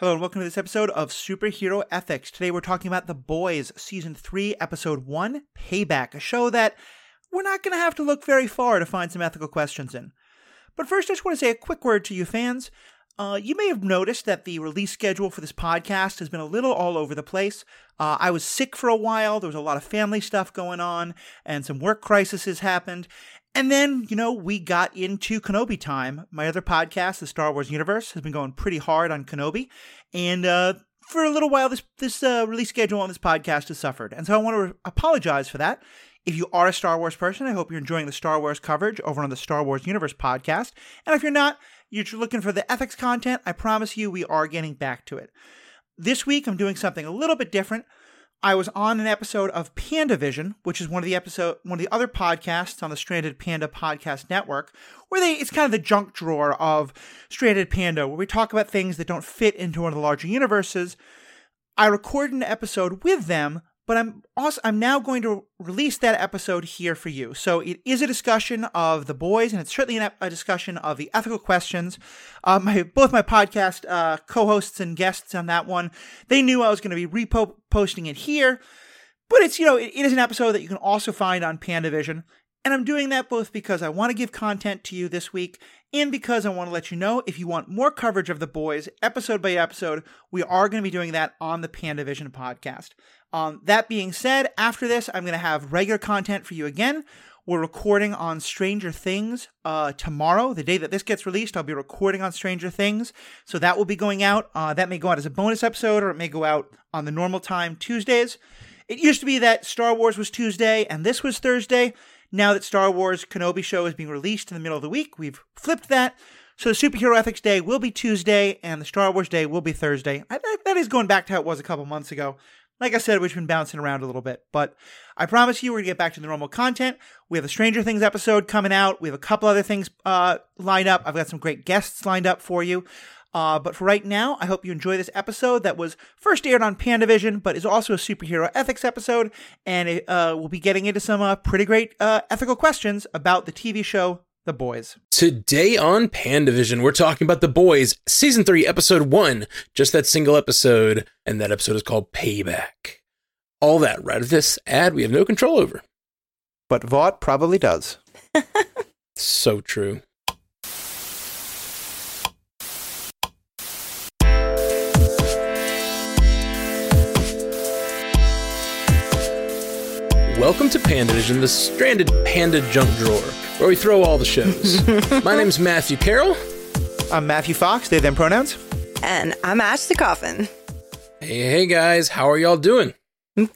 Hello and welcome to this episode of Superhero Ethics. Today we're talking about The Boys, Season 3, Episode 1, Payback, a show that we're not going to have to look very far to find some ethical questions in. But first, I just want to say a quick word to you fans. Uh, you may have noticed that the release schedule for this podcast has been a little all over the place. Uh, I was sick for a while, there was a lot of family stuff going on, and some work crises happened. And then, you know, we got into Kenobi time. My other podcast, The Star Wars Universe, has been going pretty hard on Kenobi. And uh, for a little while, this, this uh, release schedule on this podcast has suffered. And so I want to re- apologize for that. If you are a Star Wars person, I hope you're enjoying the Star Wars coverage over on the Star Wars Universe podcast. And if you're not, you're looking for the ethics content, I promise you we are getting back to it. This week, I'm doing something a little bit different. I was on an episode of Panda Vision, which is one of the episode one of the other podcasts on the Stranded Panda Podcast Network, where they it's kind of the junk drawer of Stranded Panda, where we talk about things that don't fit into one of the larger universes. I recorded an episode with them, but I'm also I'm now going to release that episode here for you. So it is a discussion of the boys, and it's certainly an, a discussion of the ethical questions. Uh, my both my podcast uh, co-hosts and guests on that one, they knew I was going to be reposting it here, but it's you know it, it is an episode that you can also find on PandaVision. And I'm doing that both because I want to give content to you this week and because I want to let you know if you want more coverage of the boys episode by episode, we are going to be doing that on the PandaVision podcast. Um, that being said, after this, I'm going to have regular content for you again. We're recording on Stranger Things uh, tomorrow. The day that this gets released, I'll be recording on Stranger Things. So that will be going out. Uh, that may go out as a bonus episode or it may go out on the normal time Tuesdays. It used to be that Star Wars was Tuesday and this was Thursday. Now that Star Wars Kenobi show is being released in the middle of the week, we've flipped that. So the Superhero Ethics Day will be Tuesday and the Star Wars Day will be Thursday. I, that, that is going back to how it was a couple months ago. Like I said, we've been bouncing around a little bit, but I promise you we're going to get back to the normal content. We have a Stranger Things episode coming out. We have a couple other things uh, lined up. I've got some great guests lined up for you. Uh, but for right now, I hope you enjoy this episode that was first aired on PandaVision, but is also a superhero ethics episode, and it, uh, we'll be getting into some uh, pretty great uh, ethical questions about the TV show The Boys. Today on PandaVision, we're talking about The Boys, Season 3, Episode 1, just that single episode, and that episode is called Payback. All that right of this ad we have no control over. But Vought probably does. so true. Welcome to PandaVision, the stranded panda junk drawer, where we throw all the shows. My name's Matthew Carroll. I'm Matthew Fox, they them pronouns. And I'm Ashley Coffin. Hey, hey guys, how are y'all doing?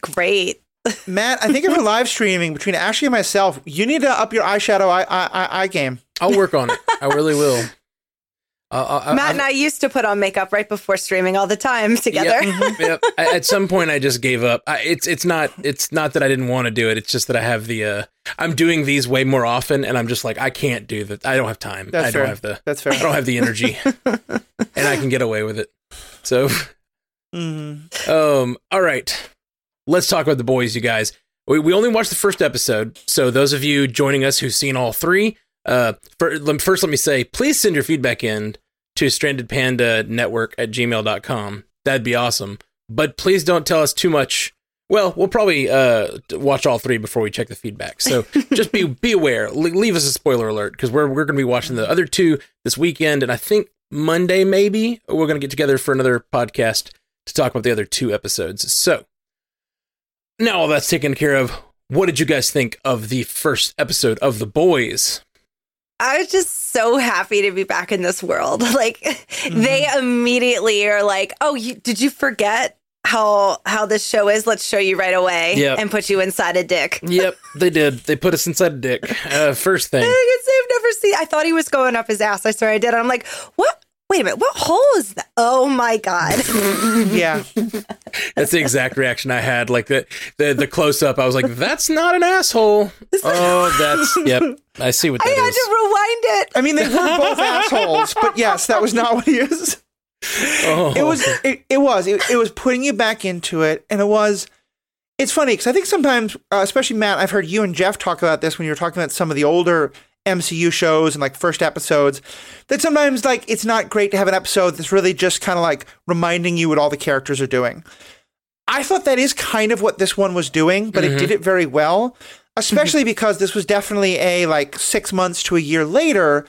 Great. Matt, I think if we're live streaming between Ashley and myself, you need to up your eyeshadow eye, eye, eye game. I'll work on it. I really will. Uh, Matt I, and I used to put on makeup right before streaming all the time together. Yep, yep. At some point, I just gave up. I, it's it's not it's not that I didn't want to do it. It's just that I have the uh, I'm doing these way more often, and I'm just like I can't do that. I don't have time. That's I fair. don't have the. That's fair. I don't have the energy, and I can get away with it. So, mm-hmm. um, all right, let's talk about the boys, you guys. We we only watched the first episode, so those of you joining us who've seen all three, uh, first let me say, please send your feedback in to strandedpandanetwork at gmail.com. That'd be awesome. But please don't tell us too much. Well, we'll probably uh, watch all three before we check the feedback. So just be be aware. leave us a spoiler alert because we're we're going to be watching the other two this weekend, and I think Monday maybe we're going to get together for another podcast to talk about the other two episodes. So now all that's taken care of. What did you guys think of the first episode of The Boys? I was just so happy to be back in this world. Like mm-hmm. they immediately are like, "Oh, you, did you forget how how this show is? Let's show you right away yep. and put you inside a dick." Yep, they did. They put us inside a dick. Uh, first thing. I've never seen. I thought he was going up his ass. I swear I did. I'm like, what? Wait a minute, what hole is that? Oh my god! yeah, that's the exact reaction I had. Like the the, the close up, I was like, "That's not an asshole." Oh, that's yep. I see what that I had is. to rewind it. I mean, they were both assholes, but yes, that was not what he is. Oh. It was. It, it was. It, it was putting you back into it, and it was. It's funny because I think sometimes, uh, especially Matt, I've heard you and Jeff talk about this when you're talking about some of the older MCU shows and like first episodes that sometimes like it's not great to have an episode that's really just kind of like reminding you what all the characters are doing. I thought that is kind of what this one was doing, but it mm-hmm. did it very well, especially because this was definitely a like 6 months to a year later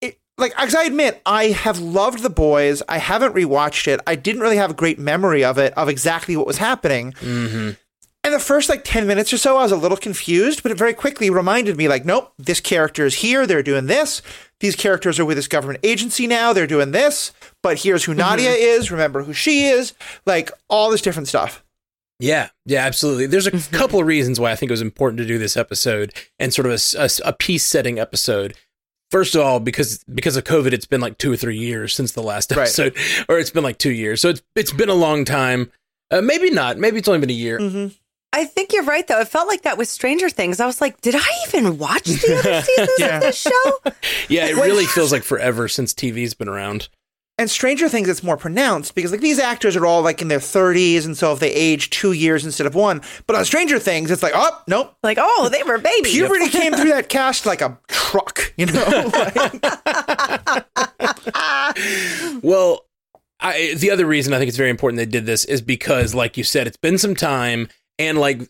it, like as I admit, I have loved the boys. I haven't rewatched it. I didn't really have a great memory of it, of exactly what was happening. Mm-hmm. And the first like 10 minutes or so, I was a little confused, but it very quickly reminded me like, nope, this character is here. They're doing this. These characters are with this government agency now. They're doing this. But here's who Nadia is. Remember who she is. Like all this different stuff. Yeah, yeah, absolutely. There's a couple of reasons why I think it was important to do this episode and sort of a peace setting episode. First of all, because because of COVID, it's been like two or three years since the last Right. episode, or it's been like two years. So it's it's been a long time. Uh, maybe not. Maybe it's only been a year. Mm-hmm. I think you're right, though. It felt like that with Stranger Things. I was like, did I even watch the other seasons Yeah. of this show? Yeah, it really feels like forever since TV's been around. And Stranger Things, it's more pronounced because like these actors are all like in their 30s. And so if they age two years instead of one, but on Stranger Things, it's like, oh, nope. Like, oh, they were babies. Puberty came through that cast like a truck, you know? Like- Well, I, the other reason I think it's very important they did this is because, like you said, it's been some time, and like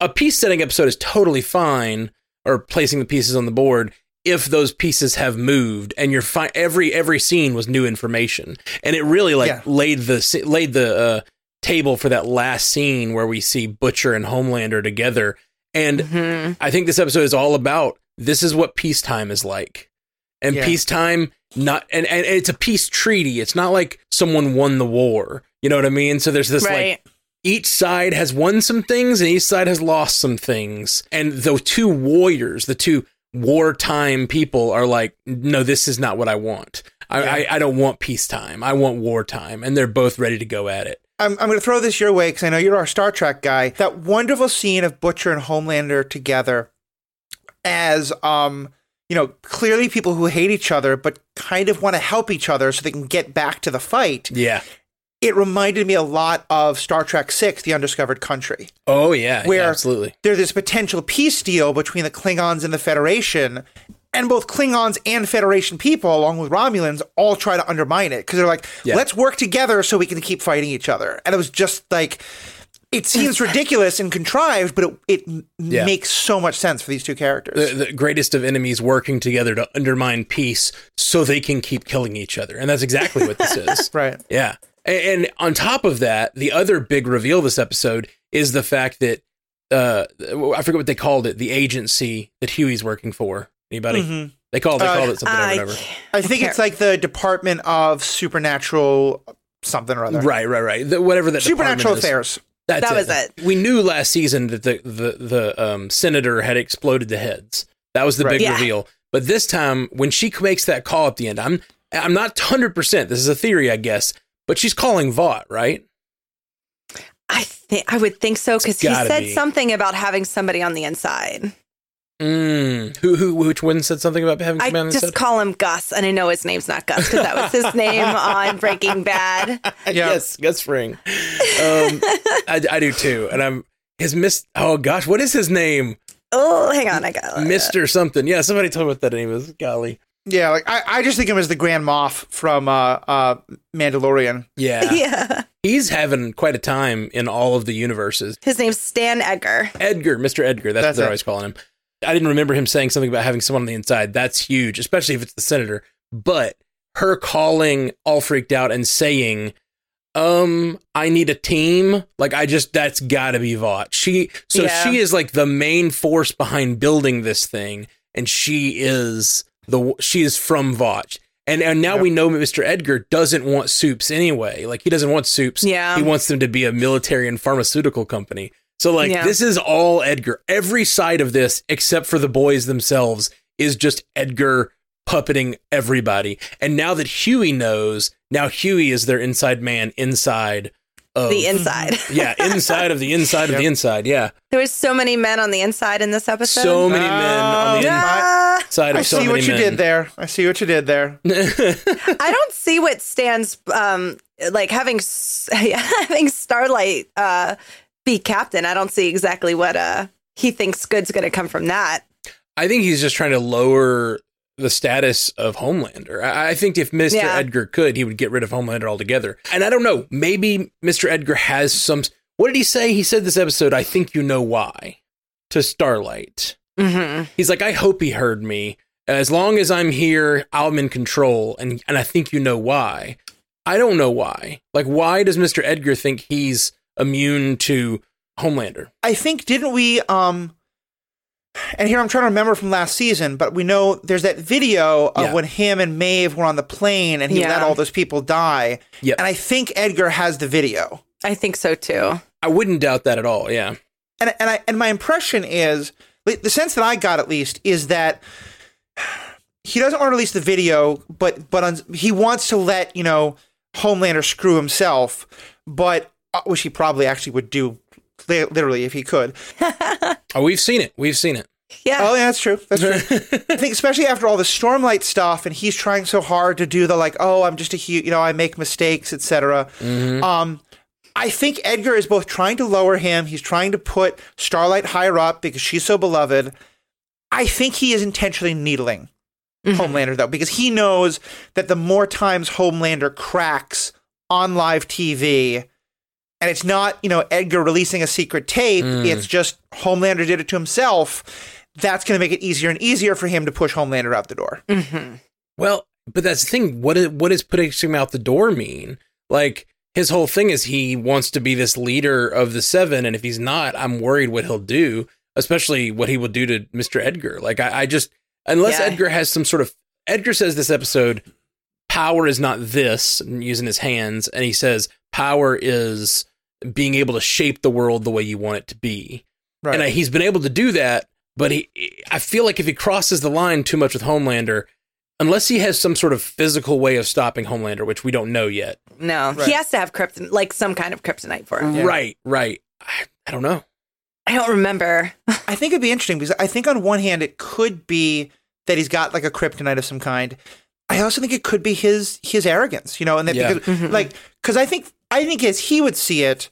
a piece setting episode is totally fine, or placing the pieces on the board if those pieces have moved, and you're fine. Every every scene was new information, and it really like Yeah. laid the laid the uh, table for that last scene where we see Butcher and Homelander together, and Mhm. I think this episode is all about this is what peacetime is like. And Yeah. peacetime not and, and it's a peace treaty. It's not like someone won the war. You know what I mean? So there's this Right. like each side has won some things and each side has lost some things. And the two warriors, the two wartime people are like, no, this is not what I want. I, Yeah. I, I don't want peacetime. I want wartime. And they're both ready to go at it. I'm, I'm going to throw this your way because I know you're our Star Trek guy. That wonderful scene of Butcher and Homelander together as, um, you know, clearly people who hate each other, but kind of want to help each other so they can get back to the fight. Yeah. It reminded me a lot of Star Trek Six: The Undiscovered Country. Oh yeah. Where- yeah, absolutely. There's this potential peace deal between the Klingons and the Federation, and both Klingons and Federation people, along with Romulans, all try to undermine it because they're like, Yeah. "Let's work together so we can keep fighting each other." And it was just like, it seems ridiculous and contrived, but it, it Yeah. makes so much sense for these two characters. the, the greatest of enemies working together to undermine peace so they can keep killing each other. And that's exactly what this is. right. Yeah. And, and on top of that, the other big reveal this episode is the fact that uh, I forget what they called it, the agency that Hughie's working for. Anybody? Mhm. They called they Uh, called it something or whatever. I think it's like the Department of Supernatural something or other. Right, right, right. The, whatever that Supernatural. Affairs. That's That was it. We knew last season that the the the um, senator had exploded the heads. That was the Right. big Yeah. reveal. But this time, when she makes that call at the end, I'm I'm not hundred percent. This is a theory, I guess. But she's calling Vought, right? I think I would think so because he said be. something about having somebody on the inside. Mm. Who who which one said something about having I on the just call him Gus, and I know his name's not Gus because that was his name on Breaking Bad. Yeah. Yes, Gus Fring. Um, I, I do too, and I'm his miss. Oh gosh, what is his name? Oh, hang on, I got. Mister something. Yeah, somebody told me what that name is. Golly. Yeah, like I, I just think him as the Grand Moff from uh, uh, Mandalorian. Yeah. Yeah, he's having quite a time in all of the universes. his name's Stan Edgar. Edgar, Mister Edgar. That's, That's what they're it. always calling him. I didn't remember him saying something about having someone on the inside. That's huge, especially if it's the senator. But her calling all freaked out and saying, um, I need a team. Like I just that's gotta be Vought. She so Yeah. she is like the main force behind building this thing, and she is the she is from Vought. And and now Yep. we know Mr. Edgar doesn't want soups anyway. Like he doesn't want soups. Yeah. He wants them to be a military and pharmaceutical company. So like Yeah. this is all Edgar. Every side of this, except for the boys themselves, is just Edgar puppeting everybody. And now that Hughie knows, now Hughie is their inside man inside of The inside. yeah, inside of the inside of the inside. Yeah, There was so many men on the inside in this episode. so many men on the Oh, Ah, inside I so see many what you men. did there. I see what you did there. I don't see what Stan's um like having having Starlight uh be captain. I don't see exactly what uh he thinks good's going to come from that. I think he's just trying to lower the status of Homelander. I, I think if Mr. Yeah. Edgar could, he would get rid of Homelander altogether. And I don't know, maybe Mr. Edgar has some. What did he say? He said this episode, I think you know why, to Starlight. hmm He's like, I hope he heard me. As long as I'm here, I'm in control. And, and I think you know why. I don't know why. Like, why does Mr. Edgar think he's immune to Homelander? I think didn't we um and here I'm trying to remember from last season, but we know there's that video of Yeah. when him and Maeve were on the plane and he Yeah. let all those people die. Yep. And I think Edgar has the video. I think so too. I wouldn't doubt that at all. Yeah. And and I and my impression is the sense that I got at least is that he doesn't want to release the video, but but on, he wants to let you know Homelander screw himself, but uh, which he probably actually would do literally if he could. Oh, we've seen it. We've seen it. Yeah. Oh, yeah, that's true. That's true. I think especially after all the Stormlight stuff, and he's trying so hard to do the like, oh, I'm just a huge, you know, I make mistakes, etc. Mm-hmm. Um, I think Edgar is both trying to lower him. He's trying to put Starlight higher up because she's so beloved. I think he is intentionally needling mm-hmm. Homelander though, because he knows that the more times Homelander cracks on live TV. And it's not, you know, Edgar releasing a secret tape. Mm. It's just Homelander did it to himself that's going to make it easier and easier for him to push Homelander out the door. hmm Well, but that's the thing. What is, what does putting him out the door mean? Like, his whole thing is he wants to be this leader of the seven. And if he's not, I'm worried what he'll do, especially what he will do to Mr. Edgar. Like, I, I just, unless Yeah. Edgar has some sort of, Edgar says this episode, power is not this, using his hands. And he says, power is being able to shape the world the way you want it to be. Right. And I, he's been able to do that, but he, I feel like if he crosses the line too much with Homelander, unless he has some sort of physical way of stopping Homelander, which we don't know yet. No, Right. he has to have krypton, like some kind of kryptonite for him. Yeah. Right, right. I, I don't know. I don't remember. I think it'd be interesting because I think on one hand it could be that he's got like a kryptonite of some kind. I also think it could be his his arrogance, you know, and that Yeah. because Mhm. like because I think I think as he would see it,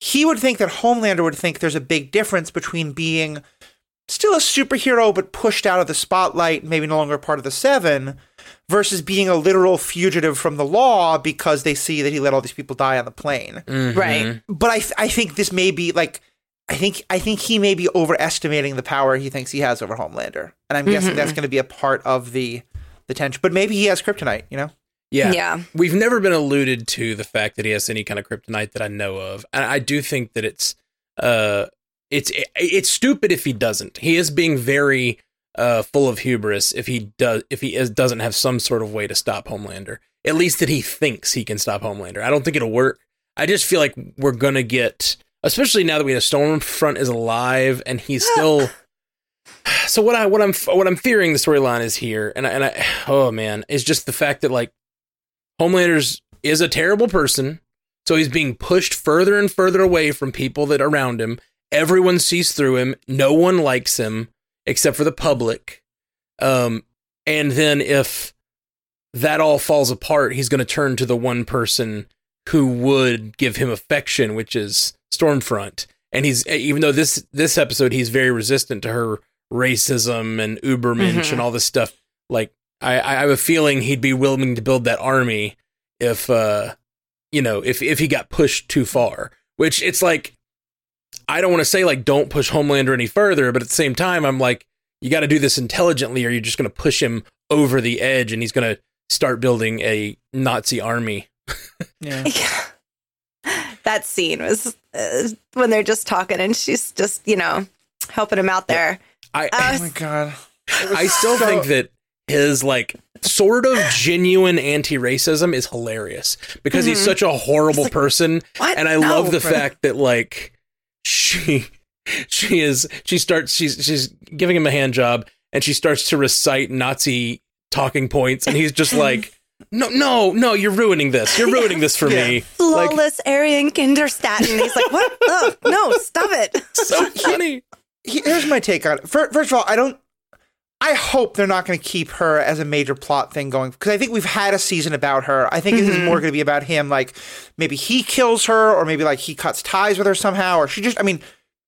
he would think that Homelander would think there's a big difference between being still a superhero but pushed out of the spotlight, maybe no longer part of the Seven, versus being a literal fugitive from the law because they see that he let all these people die on the plane. Mhm. Right. But I th- I think this may be like I think I think he may be overestimating the power he thinks he has over Homelander, and I'm guessing that's going to be a part of the the tension. But maybe he has kryptonite, you know? Yeah. Yeah. We've never been alluded to the fact that he has any kind of kryptonite that I know of. And I do think that it's uh it's it's stupid if he doesn't. He is being very uh full of hubris if he does if he is, doesn't have some sort of way to stop Homelander. At least that he thinks he can stop Homelander. I don't think it'll work. I just feel like we're going to get especially now that we know Stormfront is alive and he's still so what I what I'm what I'm fearing the storyline is here, and I, and I oh man, is just the fact that like Homelander's is a terrible person, so he's being pushed further and further away from people that are around him. Everyone sees through him. No one likes him except for the public. Um, and then if that all falls apart, he's going to turn to the one person who would give him affection, which is Stormfront. And he's even though this this episode he's very resistant to her racism and Ubermensch Mhm. and all this stuff. Like I, I have a feeling he'd be willing to build that army if uh you know if if he got pushed too far. Which it's like I don't want to say like don't push Homelander any further, but at the same time I'm like you got to do this intelligently or you're just going to push him over the edge and he's going to start building a Nazi army. Yeah. Yeah. That scene was uh, when they're just talking and she's just, you know, helping him out there. I Uh, Oh my god. I still so- think that his like sort of genuine anti-racism is hilarious because he's Mhm. such a horrible person What? and I No. love the fact that like she she is she starts she's she's giving him a hand job and she starts to recite Nazi talking points and he's just like no no no you're ruining this you're ruining this for me like Flawless Aryan Kinderstatten. He's like, what? Ugh, no, stop it. so funny Here's my take on it. First of all, I don't. I hope they're not going to keep her as a major plot thing going because I think we've had a season about her. I think this is more mm-hmm. going to be about him. Like maybe he kills her, or maybe like he cuts ties with her somehow, or she just. I mean,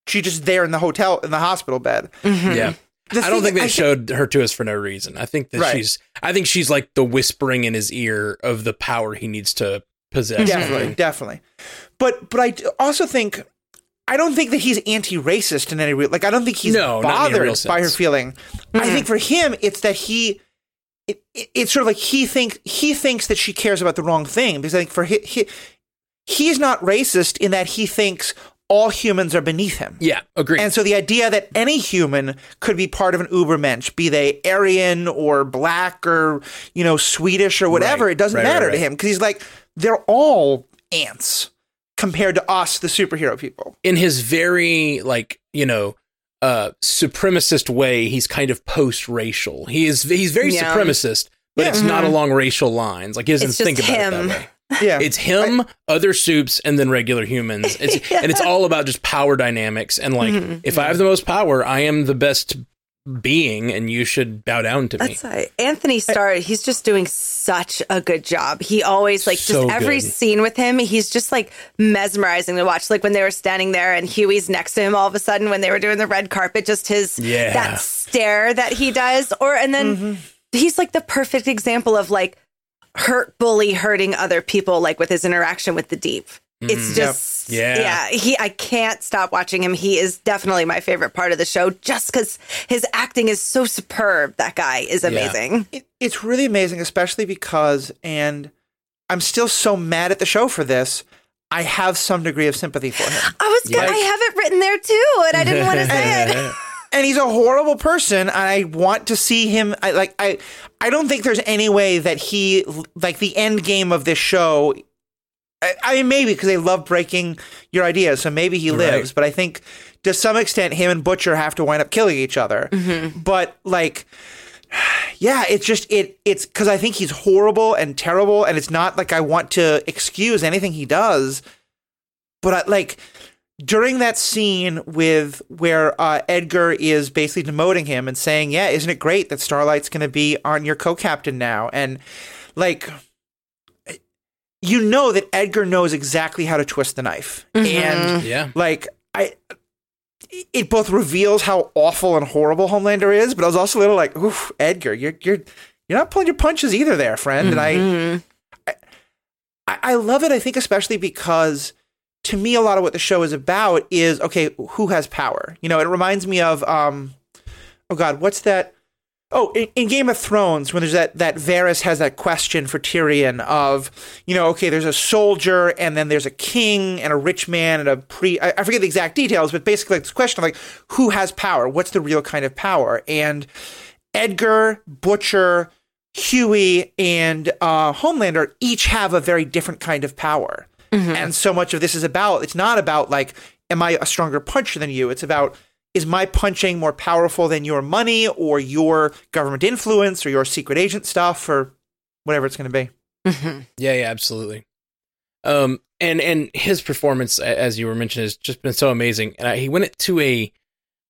she just there in the hotel in the hospital bed. Mm-hmm. yeah the I don't think they I showed her to us for no reason. I think that Right. she's. I think she's like the whispering in his ear of the power he needs to possess. definitely, definitely. But but I also think I don't think that he's anti-racist in any real. Like I don't think he's No, not in any bothered by her feeling. I think for him, it's that he. It, it, it's sort of like he think he thinks that she cares about the wrong thing because I think for he, he he's not racist in that he thinks all humans are beneath him. Yeah, agree. And so the idea that any human could be part of an Ubermensch, be they Aryan or black or, you know, Swedish or whatever, Right, it doesn't right, matter right, to him because he's like, they're all ants compared to us, the superhero people. in his very like you know uh supremacist way he's kind of post-racial he is he's very Yeah. supremacist but Yeah. it's not along racial lines like he doesn't It's think about it that way Yeah. it's him other soups and then regular humans it's, and it's all about just power dynamics and like Mm-hmm. if i have the most power i am the best being and you should bow down to me right. Anthony Starr, he's just doing such a good job. He always like So just every good. scene with him, he's just like mesmerizing to watch. Like when they were standing there and Hughie's next to him all of a sudden when they were doing the red carpet, just his Yeah. that stare that he does. Or and then Mm-hmm. he's like the perfect example of like hurt bully hurting other people, like with his interaction with the deep. It's just Mm-hmm. Yeah. yeah. He I can't stop watching him. He is definitely my favorite part of the show just because his acting is so superb. That guy is amazing. It, it's really amazing, especially because, and I'm still so mad at the show for this, I have some degree of sympathy for him. I was gonna, Yeah. I have it written there too, and I didn't want to say it. and he's a horrible person and i want to see him I, like i i don't think there's any way that he like the end game of this show i, I mean maybe because they love breaking your ideas so maybe he lives but i think to some extent him and butcher have to wind up killing each other. But like yeah it's just it it's because i think he's horrible and terrible and it's not like i want to excuse anything he does. But I, like during that scene with where uh, Edgar is basically demoting him and saying, "Yeah, isn't it great that Starlight's going to be on your co-captain now?" and like you know that Edgar knows exactly how to twist the knife, and yeah like I. It both reveals how awful and horrible Homelander is, but I was also a little like, "Oof, Edgar, you're you're you're not pulling your punches either, there, friend." And I, I, I love it. I think especially because to me, a lot of what the show is about is okay, who has power? You know, it reminds me of um, oh god, what's that? Oh, in, in Game of Thrones, when there's that that Varys has that question for Tyrion of, you know, okay, there's a soldier and then there's a king and a rich man and a pre. I, I forget the exact details, but basically like this question of like who has power? What's the real kind of power? And Edgar, Butcher, Hughie, and uh, Homelander each have a very different kind of power. And so much of this is about, it's not about like, am I a stronger puncher than you? It's about, is my punching more powerful than your money or your government influence or your secret agent stuff or whatever it's going to be? Yeah, yeah, absolutely. Um, and and his performance, as you were mentioning, has just been so amazing. And I, he went to a,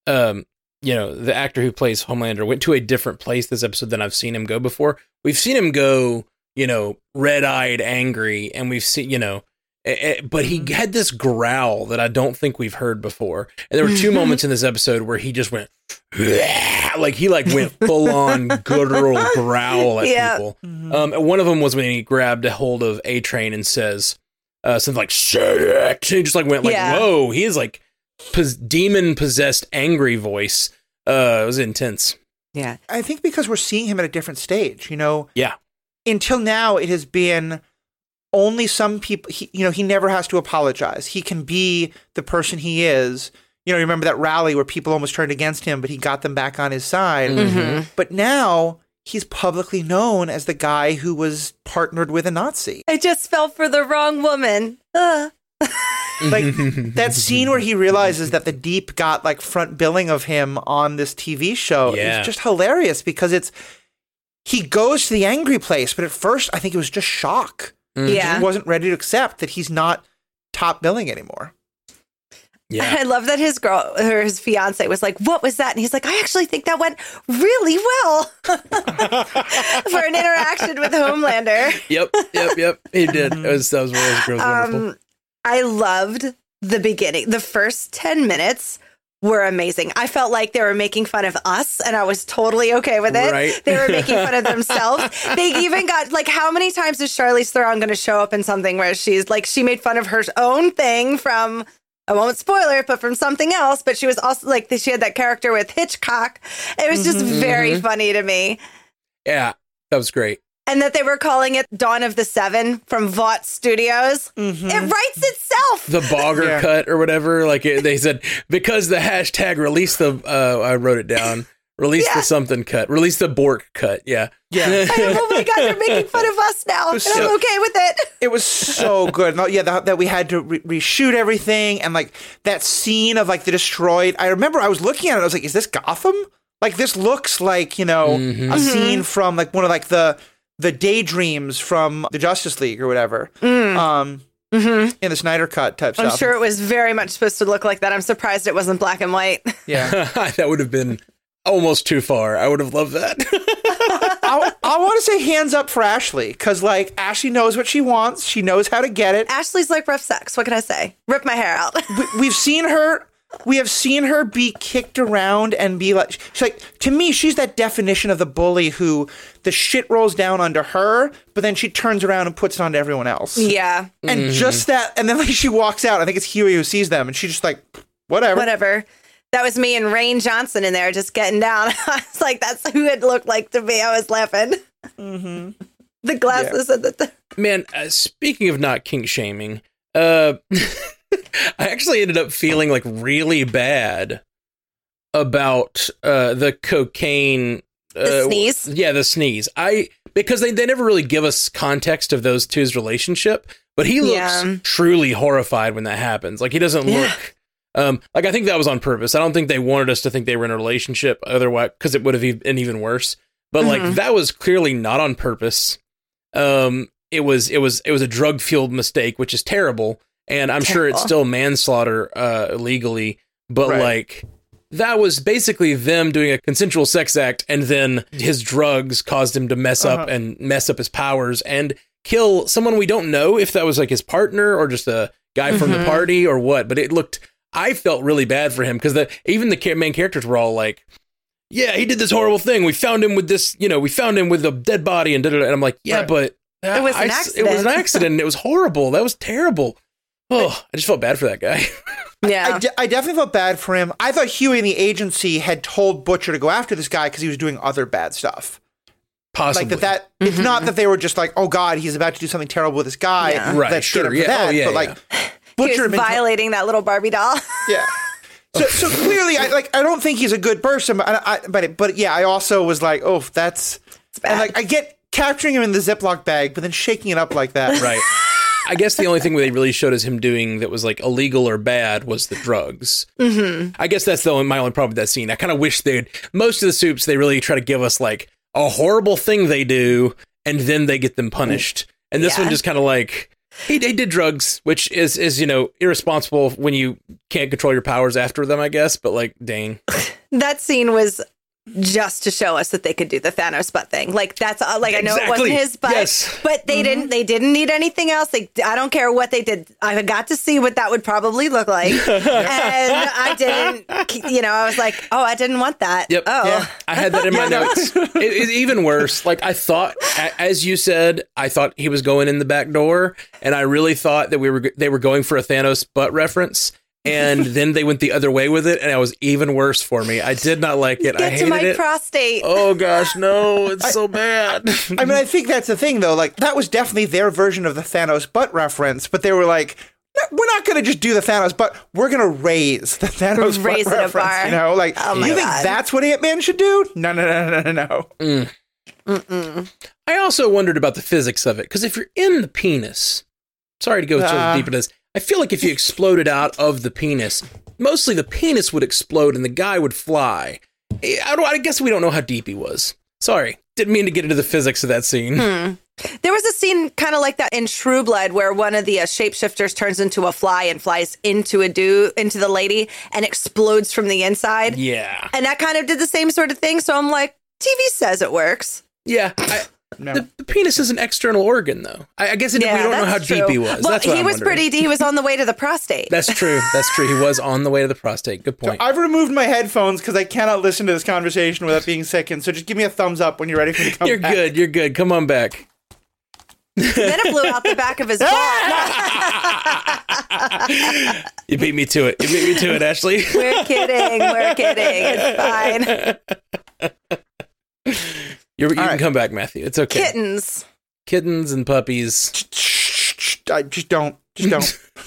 um, you know, the actor who plays Homelander went to a different place this episode than I've seen him go before. We've seen him go, you know, red eyed, angry, and we've seen, you know. But he had this growl that I don't think we've heard before, and there were two moments in this episode where he just went, like he like went full on guttural growl at Yeah. people. Um, and one of them was when he grabbed a hold of A Train and says uh, something like "shit." He just like went like, Yeah. "Whoa!" He is like pos- demon possessed, angry voice. Uh, it was intense. Yeah. I think because we're seeing him at a different stage, you know, Yeah, until now it has been only some people he, you know he never has to apologize he can be the person he is you know you remember that rally where people almost turned against him but he got them back on his side Mm-hmm. but now he's publicly known as the guy who was partnered with a nazi I just fell for the wrong woman. Ugh. like that scene where he realizes that the deep got like front billing of him on this tv show Yeah. is just hilarious because it's he goes to the angry place but at first i think it was just shock Yeah. he wasn't ready to accept that he's not top billing anymore. yeah. I love that his girl or his fiance was like, "What was that?" And he's like, "I actually think that went really well for an interaction with Homelander." yep, yep, yep. He did. It was that was, that was wonderful. Um, I loved the beginning. The first 10 minutes were amazing. I felt like they were making fun of us and I was totally okay with it. Right. They were making fun of themselves. They even got like how many times is Charlize Theron going to show up in something where she's like she made fun of her own thing from I won't spoil it, but from something else. But she was also like she had that character with Hitchcock. It was just mm-hmm. very mm-hmm. funny to me. Yeah, that was great. And that they were calling it Dawn of the Seven from Vought Studios. It writes itself. The bogger Yeah. cut or whatever. Like it, they said, because the hashtag release the, uh, I wrote it down. Release Yeah. the something cut. Release the Bourke cut. Yeah. Yeah. oh my god, they're making fun of us now, and I'm okay with it. It was so good. No, yeah, that, that we had to re- reshoot everything, and like that scene of like the destroyed. I remember I was looking at it. I was like, "Is this Gotham? Like this looks like you know Mm-hmm. a scene from like one of like the the daydreams from the Justice League or whatever." Um, in the Snyder Cut type Mm. I'm stuff. sure it was very much supposed to look like that. I'm surprised it wasn't black and white. Yeah, that would have been almost too far. I would have loved that. I, I want to say hands up for Ashley because like Ashley knows what she wants. She knows how to get it. Ashley's like rough sex. What can I say? Rip my hair out. we, we've seen her we have seen her be kicked around and be like she's like to me she's that definition of the bully who the shit rolls down onto her but then she turns around and puts it onto everyone else yeah, and just that and then like she walks out i think it's hughie who sees them and she's just like whatever whatever. That was me and Rian Johnson in there just getting down. I was like, that's who it looked like to me. I was laughing. The glasses and the. Man, uh, speaking of not kink shaming, uh, I actually ended up feeling like really bad about uh, the cocaine. Uh, The sneeze? Yeah, the sneeze. I because they, they never really give us context of those two's relationship, but he looks Yeah. truly horrified when that happens. Like he doesn't Yeah. look. Um, like I think that was on purpose. I don't think they wanted us to think they were in a relationship otherwise, because it would have been even worse. But like Mhm. that was clearly not on purpose. Um, it was it was it was a drug fueled mistake, which is terrible, and I'm sure it's still manslaughter uh, legally. But Right. like that was basically them doing a consensual sex act, and then his drugs caused him to mess up Uh-huh. and mess up his powers and kill someone we don't know if that was like his partner or just a guy from the Mhm. party or what. But it looked. I felt really bad for him because the even the main characters were all like, "Yeah, he did this horrible thing. We found him with this, you know, we found him with a dead body and. And I'm like, "Yeah, Right. but It was an I s- It was an accident." accident. and It was horrible. That was terrible. Oh, I just felt bad for that guy. Yeah. I, de- I definitely felt bad for him. I thought Hughie and the agency had told Butcher to go after this guy because he was doing other bad stuff. Possibly. Like that. That it's mm-hmm, not mm-hmm. that they were just like, oh God, he's about to do something terrible with this guy. Yeah. Right, Let's sure, get yeah. that. Oh, yeah, but like, yeah. he Butcher was had been violating that little Barbie doll. Yeah. So, so clearly, I like. I don't think he's a good person, but I, I, but but yeah, I also was like, oh, that's bad. and like I get capturing him in the Ziploc bag, but then shaking it up like that. right. I guess the only thing they really showed as him doing that was like illegal or bad was the drugs. Mm-hmm. I guess that's the only, my only problem with that scene. I kind of wish they'd most of the soups they really try to give us like a horrible thing they do and then they get them punished. And this Yeah. one just kind of like he, he did drugs, which is is you know irresponsible when you can't control your powers after them. I guess, but like, dang, that scene was just to show us that they could do the Thanos butt thing. Like that's uh, like I know it wasn't his butt, Yes. but they didn't they didn't need anything else. They I don't care what they did. I got to see what that would probably look like, and I didn't. You know, I was like, oh, I didn't want that. Yep. Oh, Yeah. I had that in my notes. It, it's even worse. Like I thought, as you said, I thought he was going in the back door, and I really thought that we were they were going for a Thanos butt reference, and then they went the other way with it, and it was even worse for me. I did not like it. I get to hated my it. prostate. oh gosh, no! It's so bad. I mean, I think that's the thing, though. Like that was definitely their version of the Thanos butt reference, but they were like, we're not going to just do the Thanos butt. We're going to raise the Thanos Raise butt it a reference." bar. You know, like Oh my you think that's what Ant Man should do? No, no, no, no, no, no. I also wondered about the physics of it because if you're in the penis, sorry to go so Uh. deep into this, I feel like if you exploded out of the penis, mostly the penis would explode and the guy would fly. Eh, I, don't, I guess we don't know how deep he was. Sorry, didn't mean to get into the physics of that scene. There was a scene kind of like that in True Blood where one of the uh, shapeshifters turns into a fly and flies into a dude, into the lady, and explodes from the inside. Yeah, And that kind of did the same sort of thing. So I'm like, TV says it works. yeah. I, No. The, the penis is an external organ, though. I, I guess it, we don't know how that's deep he was. Well, That's what he I'm was wondering. pretty. He was on the way to the prostate. That's true. That's true. He was on the way to the prostate. Good point. I've removed my headphones because I cannot listen to this conversation without being sickened. So just give me a thumbs up when you're ready for me to come You're back. good. You're good. Come on back. then it blew out the back of his ball. You beat me to it. You beat me to it, Ashley. We're kidding. We're kidding. It's fine. You're, you can come back, Matthew. It's okay. Kittens. Kittens and puppies. I just don't. Just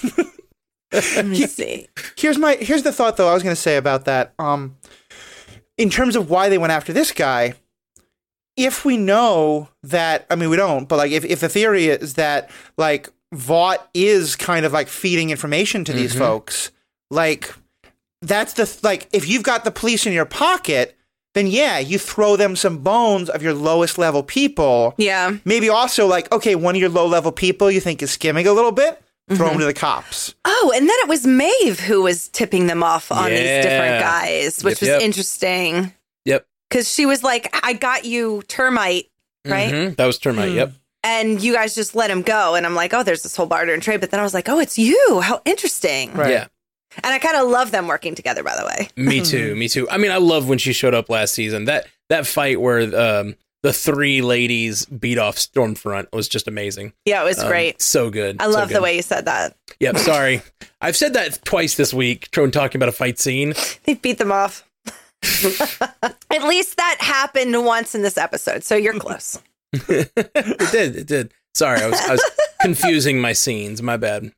don't. Let me see. here's my here's the thought though I was going to say about that. Um, in terms of why they went after this guy, if we know that, I mean, we don't, but like if if the theory is that like Vought is kind of like feeding information to these folks, like that's the th- like if you've got the police in your pocket, then yeah, you throw them some bones of your lowest level people. Yeah. Maybe also like okay, one of your low level people you think is skimming a little bit, throw them to the cops. Oh, and then it was Maeve who was tipping them off on these different guys, which Yep, was yep. interesting Yep. because she was like, "I got you, termite." Right. Mhm. That was termite. Yep. And you guys just let him go. And I'm like, oh, there's this whole barter and trade. But then I was like, oh, it's you. How interesting. Right. Yeah. And I kind of love them working together, by the way. Me too. Me too. I mean, I love when she showed up last season. That that fight where um, the three ladies beat off Stormfront was just amazing. Yeah, it was Um, great. So good. I So love the good. way you said that. Yep. Sorry, I've said that twice this week. Trying talking about a fight scene. They beat them off. At least that happened once in this episode. So you're close. it did. It did. Sorry, I was, I was confusing my scenes. My bad.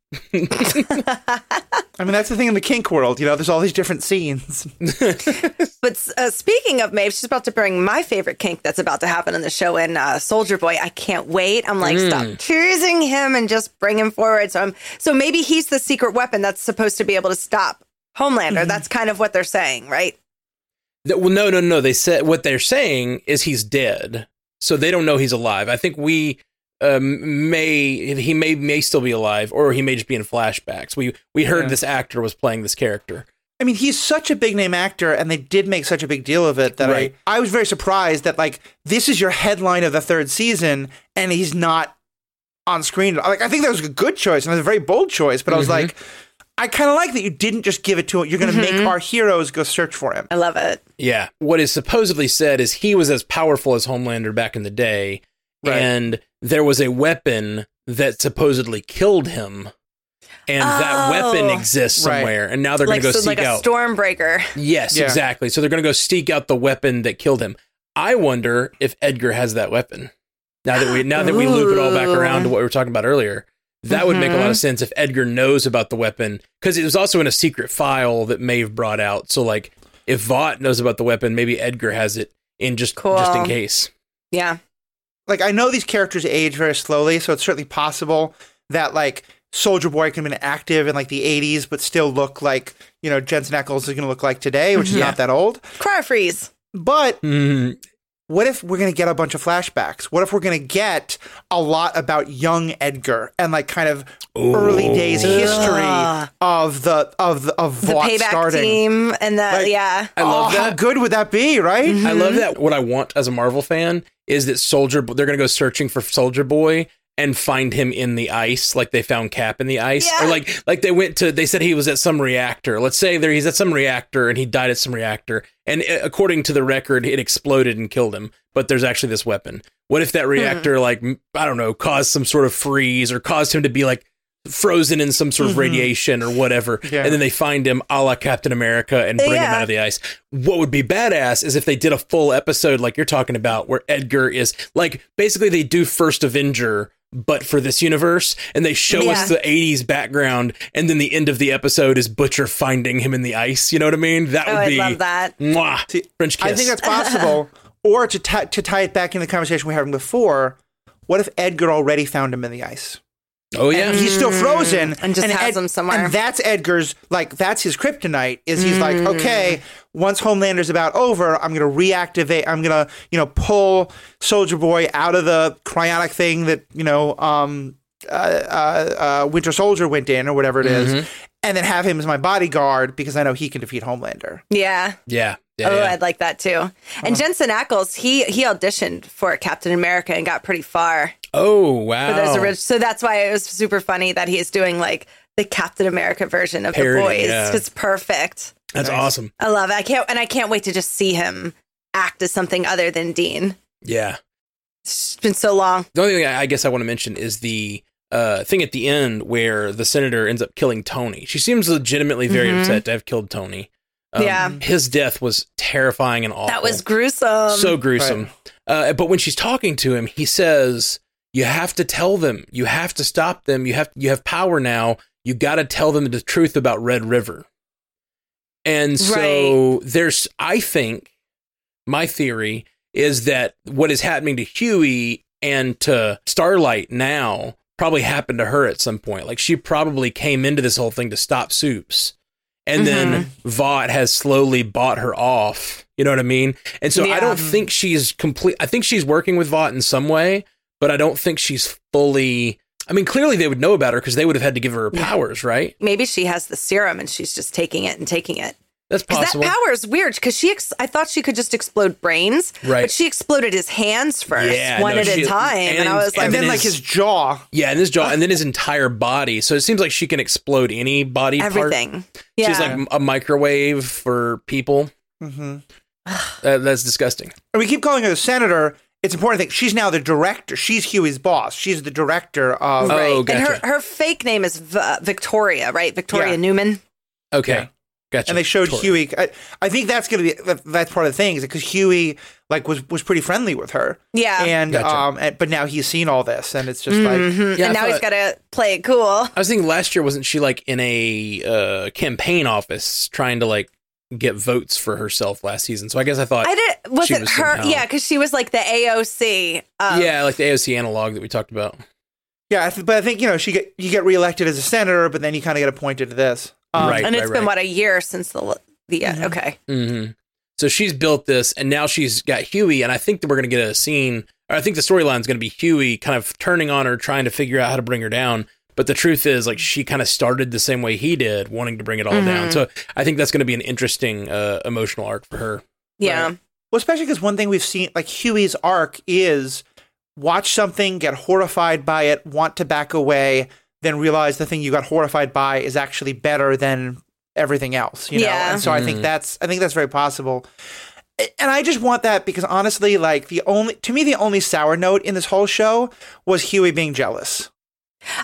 I mean, that's the thing in the kink world. You know, there's all these different scenes. But uh, speaking of Maeve, she's about to bring my favorite kink that's about to happen in the show in uh, Soldier Boy. I can't wait. I'm like, stop choosing him and just bring him forward. So I'm so maybe he's the secret weapon that's supposed to be able to stop Homelander. That's kind of what they're saying, right? Th- Well, no, no, no. They said what they're saying is he's dead, so they don't know he's alive. I think we um, may he may may still be alive, or he may just be in flashbacks. We we heard Yeah. this actor was playing this character. I mean, he's such a big name actor, and they did make such a big deal of it that Right. I, I was very surprised that like this is your headline of the third season, and he's not on screen. Like, I think that was a good choice, and it was a very bold choice. But I was like, I kind of like that you didn't just give it to him. You're going to make our heroes go search for him. I love it. Yeah. What is supposedly said is he was as powerful as Homelander back in the day, Right. and there was a weapon that supposedly killed him. And that weapon Oh. exists Right. somewhere, and now they're going Like, to go so, seek like a out. Stormbreaker. Yes, Yeah. exactly. So they're going to go seek out the weapon that killed him. I wonder if Edgar has that weapon. Now that we now that we loop it all back around to what we were talking about earlier, that would make a Mm-hmm. lot of sense if Edgar knows about the weapon because it was also in a secret file that Maeve brought out. So like, if vought knows about the weapon, maybe Edgar has it in just just in case. Yeah. Like, I know these characters age very slowly, so it's certainly possible that like Soldier Boy can have been active in like the 80s, but still look like you know Jensen Ackles is going to look like today, which is Yeah. not that old. Cryo freeze. But Mm, what if we're going to get a bunch of flashbacks? What if we're going to get a lot about young Edgar and like kind of early days history Ugh. of the of the of The Vought payback starting? team and the Like- yeah. I love oh, how good would that be, right? I love that. What I want as a Marvel fan is that Soldier. They're going to go searching for Soldier Boy and find him in the ice, like they found Cap in the ice, Yeah. or like like they went to. They said he was at some reactor. Let's say there he's at some reactor and he died at some reactor, and uh, according to the record, it exploded and killed him. But there's actually this weapon. What if that reactor, like I don't know, caused some sort of freeze or caused him to be like frozen in some sort of radiation or whatever, Yeah. and then they find him a la Captain America and bring him out of the ice. What would be badass is if they did a full episode like you're talking about, where Edgar is like basically they do First Avenger. But for this universe, and they show us the '80s background, and then the end of the episode is Butcher finding him in the ice. You know what I mean? That Oh, would I be love that. Mwah, See, French kiss. I think that's possible. or to ti- to tie it back in the conversation we were having before, what if Edgar already found him in the ice? Oh yeah, He's still frozen Mm, And just has him somewhere. And that's Edgar's like that's his kryptonite. Is he's like, Mm. okay, once Homelander's about over, I'm gonna reactivate. I'm gonna you know pull Soldier Boy out of the cryonic thing that you know um uh, uh, uh, Winter Soldier went in or whatever it is, Mm-hmm. and then have him as my bodyguard because I know he can defeat Homelander. Yeah. Yeah. Yeah. oh, yeah. I'd like that too. And Jensen Ackles, he he auditioned for Captain America and got pretty far. oh, wow. But there's a so that's why it was super funny that he's doing like the Captain America version of Parody, the boys. yeah. It's perfect. That's Nice. awesome. I love it. I can't and I can't wait to just see him act as something other than Dean. Yeah. It's been so long. The only thing I I guess I want to mention is the uh, thing at the end where the senator ends up killing Tony. She seems legitimately very Mhm. upset to have killed Tony. Um, Yeah. His death was terrifying and awful. That was gruesome. so gruesome. Uh, but when she's talking to him, he says, "You have to tell them. You have to stop them. You have you have power now. You got to tell them the truth about Red River." And so there's, I think, my theory is that what is happening to Hughie and to Starlight now probably happened to her at some point. Like she probably came into this whole thing to stop Soups. And then mm-hmm. Vought has slowly bought her off. You know what I mean? And so I don't think she's complete. I think she's working with Vought in some way, but I don't think she's fully. I mean, clearly they would know about her because they would have had to give her her mm-hmm. powers, right? Maybe she has the serum and she's just taking it and taking it. That's possible. that power is weird. Because she, ex- I thought she could just explode brains, Right. But she exploded his hands first, Yeah, one no, at she- a time, and, and- I was like, And then Evan like is- his jaw. yeah, and his jaw, and then his entire body. So it seems like she can explode any body part. everything. Yeah, She's like a microwave for people. Mm-hmm. That, that's disgusting. And we keep calling her the senator. It's important to think she's now the director. She's Hughie's boss. She's the director of. Oh, right. And her her fake name is v- Victoria, right? Victoria Yeah. Neuman. Okay, Yeah. Gotcha. and they showed Tori. Hughie. I, I think that's gonna be that- that's part of the thing, is because Hughie like was was pretty friendly with her, Yeah. and Gotcha. um, and, but now he's seen all this, and it's just like Mhm. Yeah, I and now he's thought- got to play it cool. I was thinking last year wasn't she like in a uh, campaign office trying to like get votes for herself last season? So I guess I thought I did. Was she it was her? somehow- Yeah, because she was like the AOC. Um, yeah, like the AOC analog that we talked about. yeah. But I think you know she get you get reelected as a senator, but then you kind of get appointed to this. Um, Right. and it's been right. what a year since the the uh, Mhm. okay. hmm So she's built this, and now she's got Hughie, and I think that we're going to get a scene. Or I think the storyline is going to be Hughie kind of turning on her, trying to figure out how to bring her down. But the truth is, like, she kind of started the same way he did, wanting to bring it all down. Mhm. So I think that's going to be an interesting uh, emotional arc for her. Yeah, Right. Well, especially because one thing we've seen, like Hughie's arc, is watch something, get horrified by it, want to back away, then realize the thing you got horrified by is actually better than everything else. You know, Yeah. and so I think Mhm. that's I think that's very possible. And I just want that because honestly, like the only to me, the only sour note in this whole show was Hughie being jealous.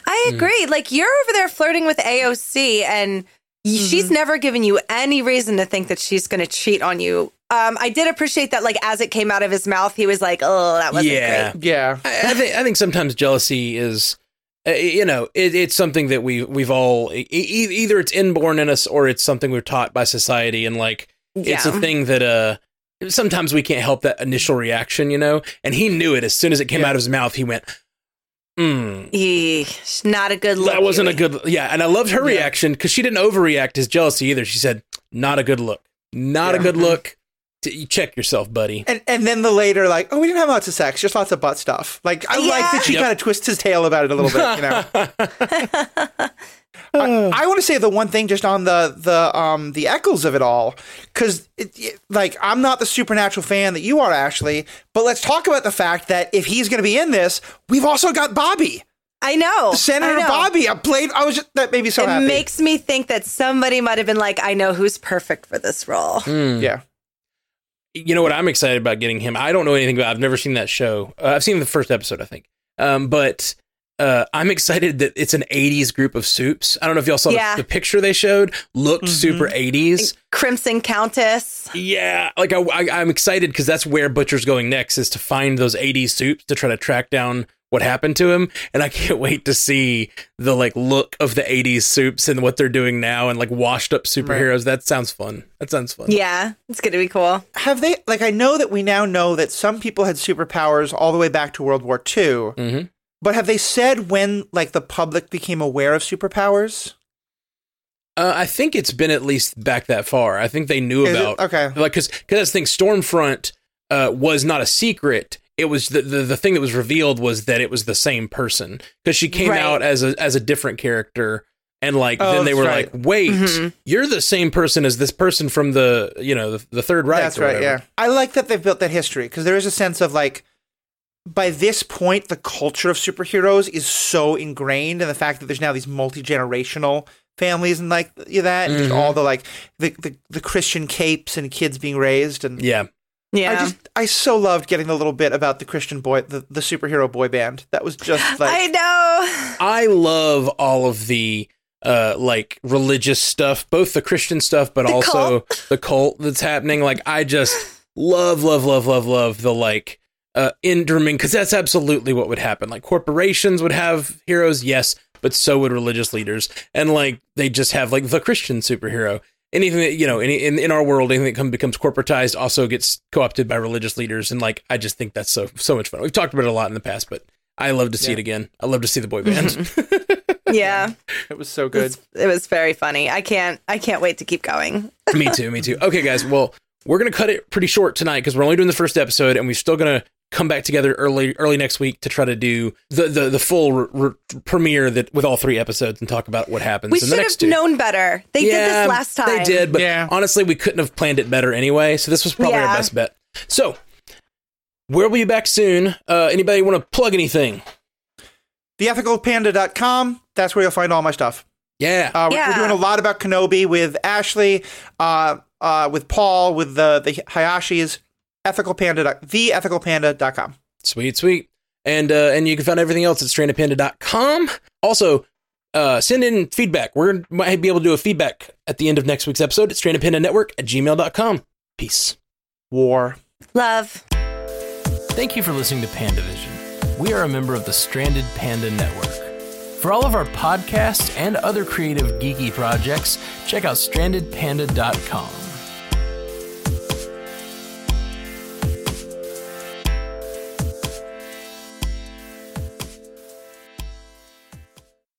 I Mm. agree. Like you're over there flirting with AOC, and y she's never given you any reason to think that she's going to cheat on you. Um, I did appreciate that. Like as it came out of his mouth, he was like, "Oh, that wasn't Yeah. great." Yeah, I, I think I think sometimes jealousy is, uh, you know, it, it's something that we we've all e- either it's inborn in us or it's something we're taught by society, and like it's a thing that uh sometimes we can't help that initial reaction, you know. And he knew it as soon as it came Yeah. out of his mouth. He went, "Hmm." Eesh, not a good look. That wasn't a good, yeah. And I loved her Yeah. reaction because she didn't overreact his jealousy either. She said, "Not a good look, not a good look." T- you check yourself, buddy. and and then the later like, oh, we didn't have lots of sex, just lots of butt stuff. Like I like that she Yep. kind of twists his tail about it a little bit. You know. I, I want to say the one thing just on the the um the echoes of it all because like I'm not the supernatural fan that you are Ashley, but let's talk about the fact that if he's going to be in this, we've also got Bobby, I know. Senator I know. Bobby. I played. I was just that made me so it happy. makes me think that somebody might have been like, "I know who's perfect for this role." Hmm. yeah, you know what I'm excited about getting him. I don't know anything about. I've never seen that show. Uh, I've seen the first episode, I think. Um, but uh, I'm excited that it's an '80s group of soups. I don't know if y'all saw Yeah. the, the picture they showed. Looked super '80s. Crimson Countess. Yeah, like I, I, I'm excited because that's where Butcher's going next is to find those '80s soups to try to track down what happened to him, and I can't wait to see the like look of the '80s soups and what they're doing now, and like washed up superheroes. That sounds fun. That sounds fun. Yeah, it's gonna be cool. have they like I know that we now know that some people had superpowers all the way back to World War II, hmm but have they said when like the public became aware of superpowers? Uh, I think it's been at least back that far. I think they knew Is it? about Okay. like because because that's the thing. Stormfront uh, was not a secret. It was the, the the thing that was revealed was that it was the same person because she came Right. out as a as a different character And like Oh, then they were right. like, "Wait, Mm-hmm. you're the same person as this person from the you know the, the Third Reich." That's right. whatever." Yeah, I like that they've built that history because there is a sense of like, by this point, the culture of superheroes is so ingrained, and the fact that there's now these multi generational families and like that, and just Mhm. all the like the, the the Christian capes and kids being raised, and Yeah. Yeah. I just I so loved getting the little bit about the Christian boy, the the superhero boy band. That was just like I know. I love all of the uh like religious stuff, both the Christian stuff but The also the cult that's happening. Like I just love love love love love the like uh indrumming cuz that's absolutely what would happen. Like corporations would have heroes, yes, but so would religious leaders. And like they just have like the Christian superhero. Anything that you know, any in, in our world, anything that come, becomes corporatized also gets co-opted by religious leaders, and like I just think that's so so much fun. We've talked about it a lot in the past, but I love to see Yeah. it again. I love to see the boy band. Yeah. it was so It good. was, it was very funny. I can't I can't wait to keep going. me too, me too. Okay, guys. Well, we're gonna cut it pretty short tonight because we're only doing the first episode, and we're still gonna come back together early early next week to try to do the the, the full re- re- premiere that with all three episodes and talk about what happens We in the should next have two. known better. They did this last time. They did, but Yeah. honestly, we couldn't have planned it better anyway. So this was probably our best bet. So we'll be back soon. Uh, anybody want to plug anything? Theethicalpanda.com. That's where you'll find all my stuff. Yeah. Uh, we're- We're doing a lot about Kenobi with Ashley, uh, uh, with Paul, with the the Hayashis. Ethicalpanda. dot- Theethicalpanda.com. Sweet, sweet. And uh, and you can find everything else at strandedpanda.com. Also, uh, send in feedback. We're gonna might be able to do a feedback at the end of next week's episode at strandedpandanetwork at gmail.com. Peace. War. Love. Thank you for listening to PandaVision. We are a member of the Stranded Panda Network. For all of our podcasts and other creative geeky projects, check out strandedpanda.com.